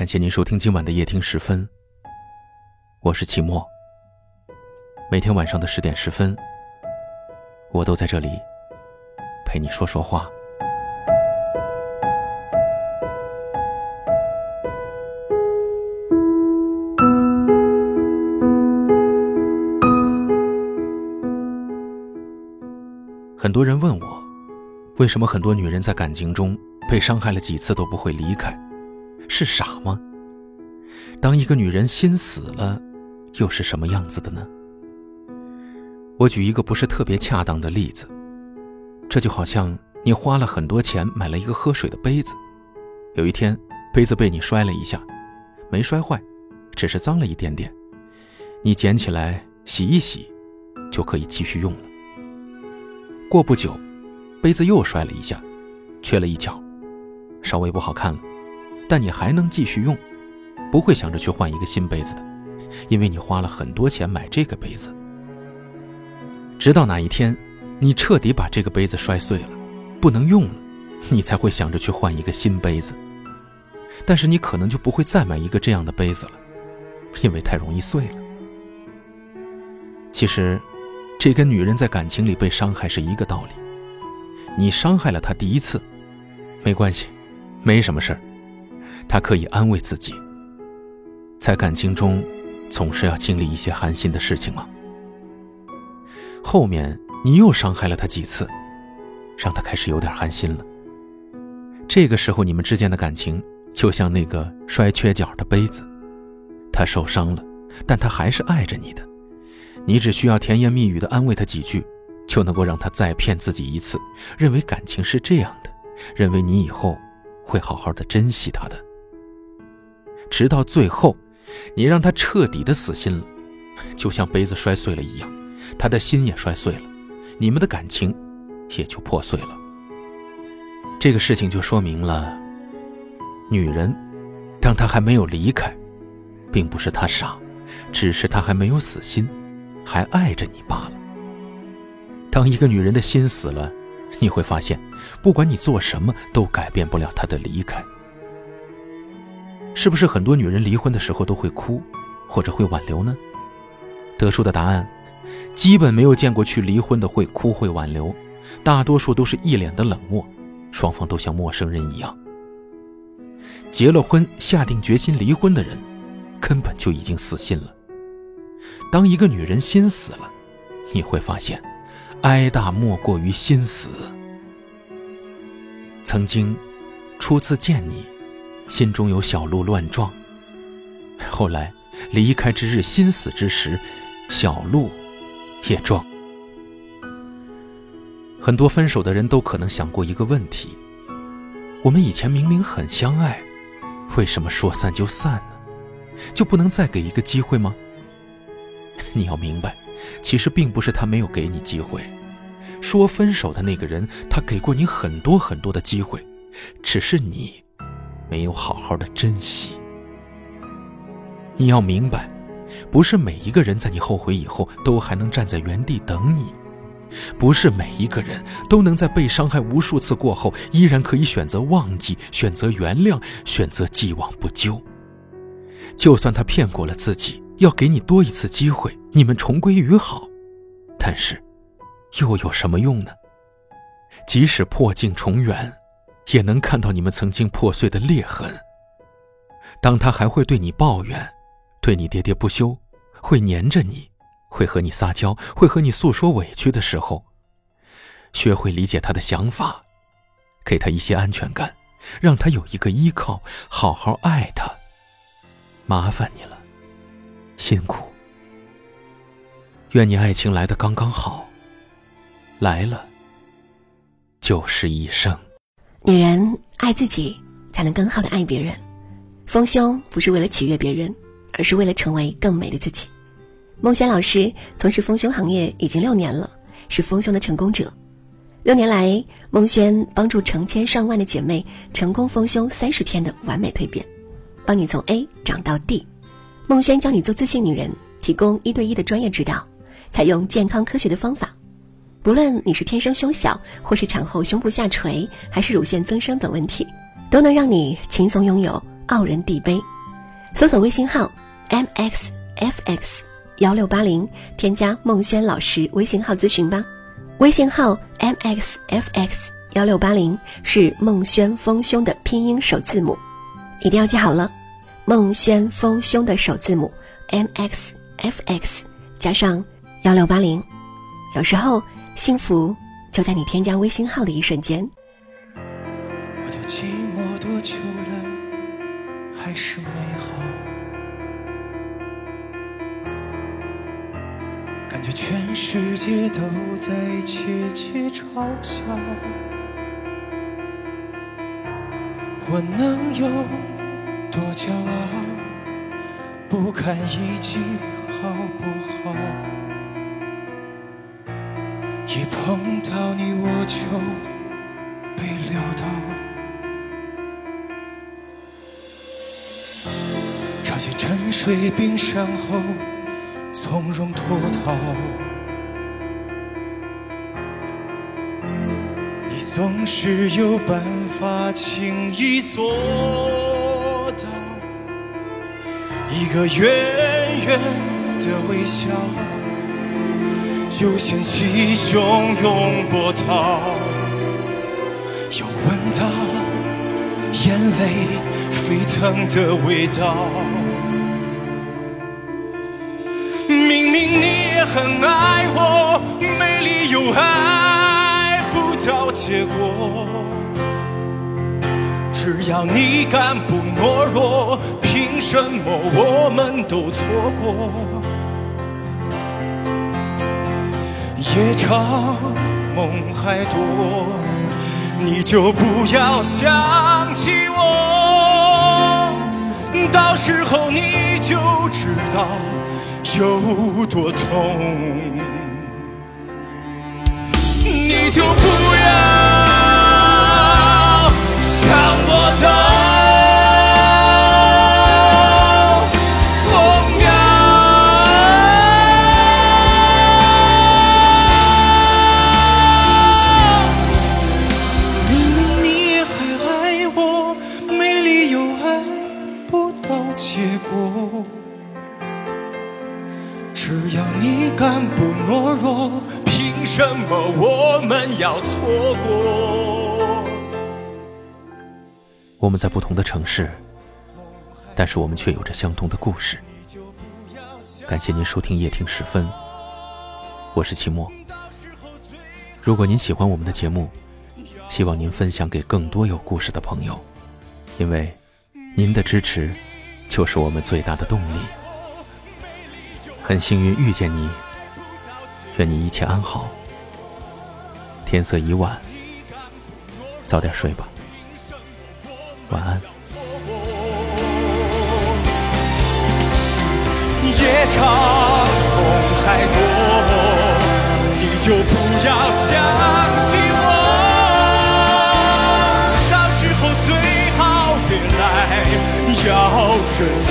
感谢您收听今晚的夜听十分，我是齐墨。每天晚上的十点十分，我都在这里陪你说说话。很多人问我，为什么很多女人在感情中被伤害了几次都不会离开？是傻吗？当一个女人心死了，又是什么样子的呢？我举一个不是特别恰当的例子，这就好像你花了很多钱买了一个喝水的杯子，有一天杯子被你摔了一下，没摔坏，只是脏了一点点，你捡起来洗一洗，就可以继续用了。过不久，杯子又摔了一下，缺了一角，稍微不好看了，但你还能继续用，不会想着去换一个新杯子的，因为你花了很多钱买这个杯子。直到哪一天，你彻底把这个杯子摔碎了，不能用了，你才会想着去换一个新杯子。但是你可能就不会再买一个这样的杯子了，因为太容易碎了。其实。这跟女人在感情里被伤害是一个道理。你伤害了她第一次，没关系，没什么事儿，他可以安慰自己。在感情中，总是要经历一些寒心的事情吗。后面你又伤害了他几次，让他开始有点寒心了。这个时候，你们之间的感情就像那个摔缺角的杯子，他受伤了，但他还是爱着你的。你只需要甜言蜜语的安慰他几句，就能够让他再骗自己一次，认为感情是这样的，认为你以后会好好的珍惜他的。直到最后，你让他彻底的死心了，就像杯子摔碎了一样，他的心也摔碎了，你们的感情也就破碎了。这个事情就说明了，女人，当她还没有离开，并不是她傻，只是她还没有死心。还爱着你罢了。当一个女人的心死了，你会发现，不管你做什么，都改变不了她的离开。是不是很多女人离婚的时候都会哭，或者会挽留呢？得出的答案，基本没有见过去离婚的会哭会挽留，大多数都是一脸的冷漠，双方都像陌生人一样。结了婚，下定决心离婚的人，根本就已经死心了。当一个女人心死了，你会发现，哀大莫过于心死。曾经，初次见你，心中有小鹿乱撞。后来，离开之日，心死之时，小鹿也撞。很多分手的人都可能想过一个问题：我们以前明明很相爱，为什么说散就散呢？就不能再给一个机会吗？你要明白，其实并不是他没有给你机会。说分手的那个人，他给过你很多很多的机会，只是你没有好好的珍惜。你要明白，不是每一个人在你后悔以后都还能站在原地等你，不是每一个人都能在被伤害无数次过后，依然可以选择忘记、选择原谅、选择既往不咎。就算他骗过了自己。要给你多一次机会，你们重归于好，但是，又有什么用呢？即使破镜重圆，也能看到你们曾经破碎的裂痕。当他还会对你抱怨，对你喋喋不休，会黏着你，会和你撒娇，会和你诉说委屈的时候，学会理解他的想法，给他一些安全感，让他有一个依靠，好好爱他。麻烦你了。辛苦，愿你爱情来的刚刚好，来了就是一生。女人爱自己，才能更好的爱别人。丰胸不是为了取悦别人，而是为了成为更美的自己。孟轩老师从事丰胸行业已经六年了，是丰胸的成功者。六年来，孟轩帮助成千上万的姐妹成功丰胸三十天的完美蜕变，帮你从 A 长到 D。孟轩教你做自信女人，提供一对一的专业指导，采用健康科学的方法，不论你是天生胸小，或是产后胸部下垂，还是乳腺增生等问题，都能让你轻松拥有傲人地杯。搜索微信号 mxfx 幺六八零，添加孟轩老师微信号咨询吧。微信号 mxfx 幺六八零是孟轩丰胸的拼音首字母，一定要记好了。孟轩丰胸的首字母 mxfx 加上幺六八零，有时候幸福就在你添加微信号的一瞬间。我的寂寞多久了，还是美好？感觉全世界都在窃窃嘲笑，我能有多骄傲？不堪一击，好不好？一碰到你我就被撂倒，潮起沉睡冰山后从容脱逃。你总是有办法轻易做到，一个远远的微笑。就掀起汹涌波涛，又闻到眼泪沸腾的味道。明明你也很爱我，没理由爱不到结果。只要你敢不懦弱，凭什么我们都错过？夜长梦还多，你就不要想起我，到时候你就知道有多痛，你就不要只要你敢不懦弱凭什么我们要错过？我们在不同的城市，但是我们却有着相同的故事。感谢您收听夜听时分，我是齐墨。如果您喜欢我们的节目，希望您分享给更多有故事的朋友，因为您的支持就是我们最大的动力。很幸运遇见你，愿你一切安好。天色已晚，早点睡吧，晚安。夜长要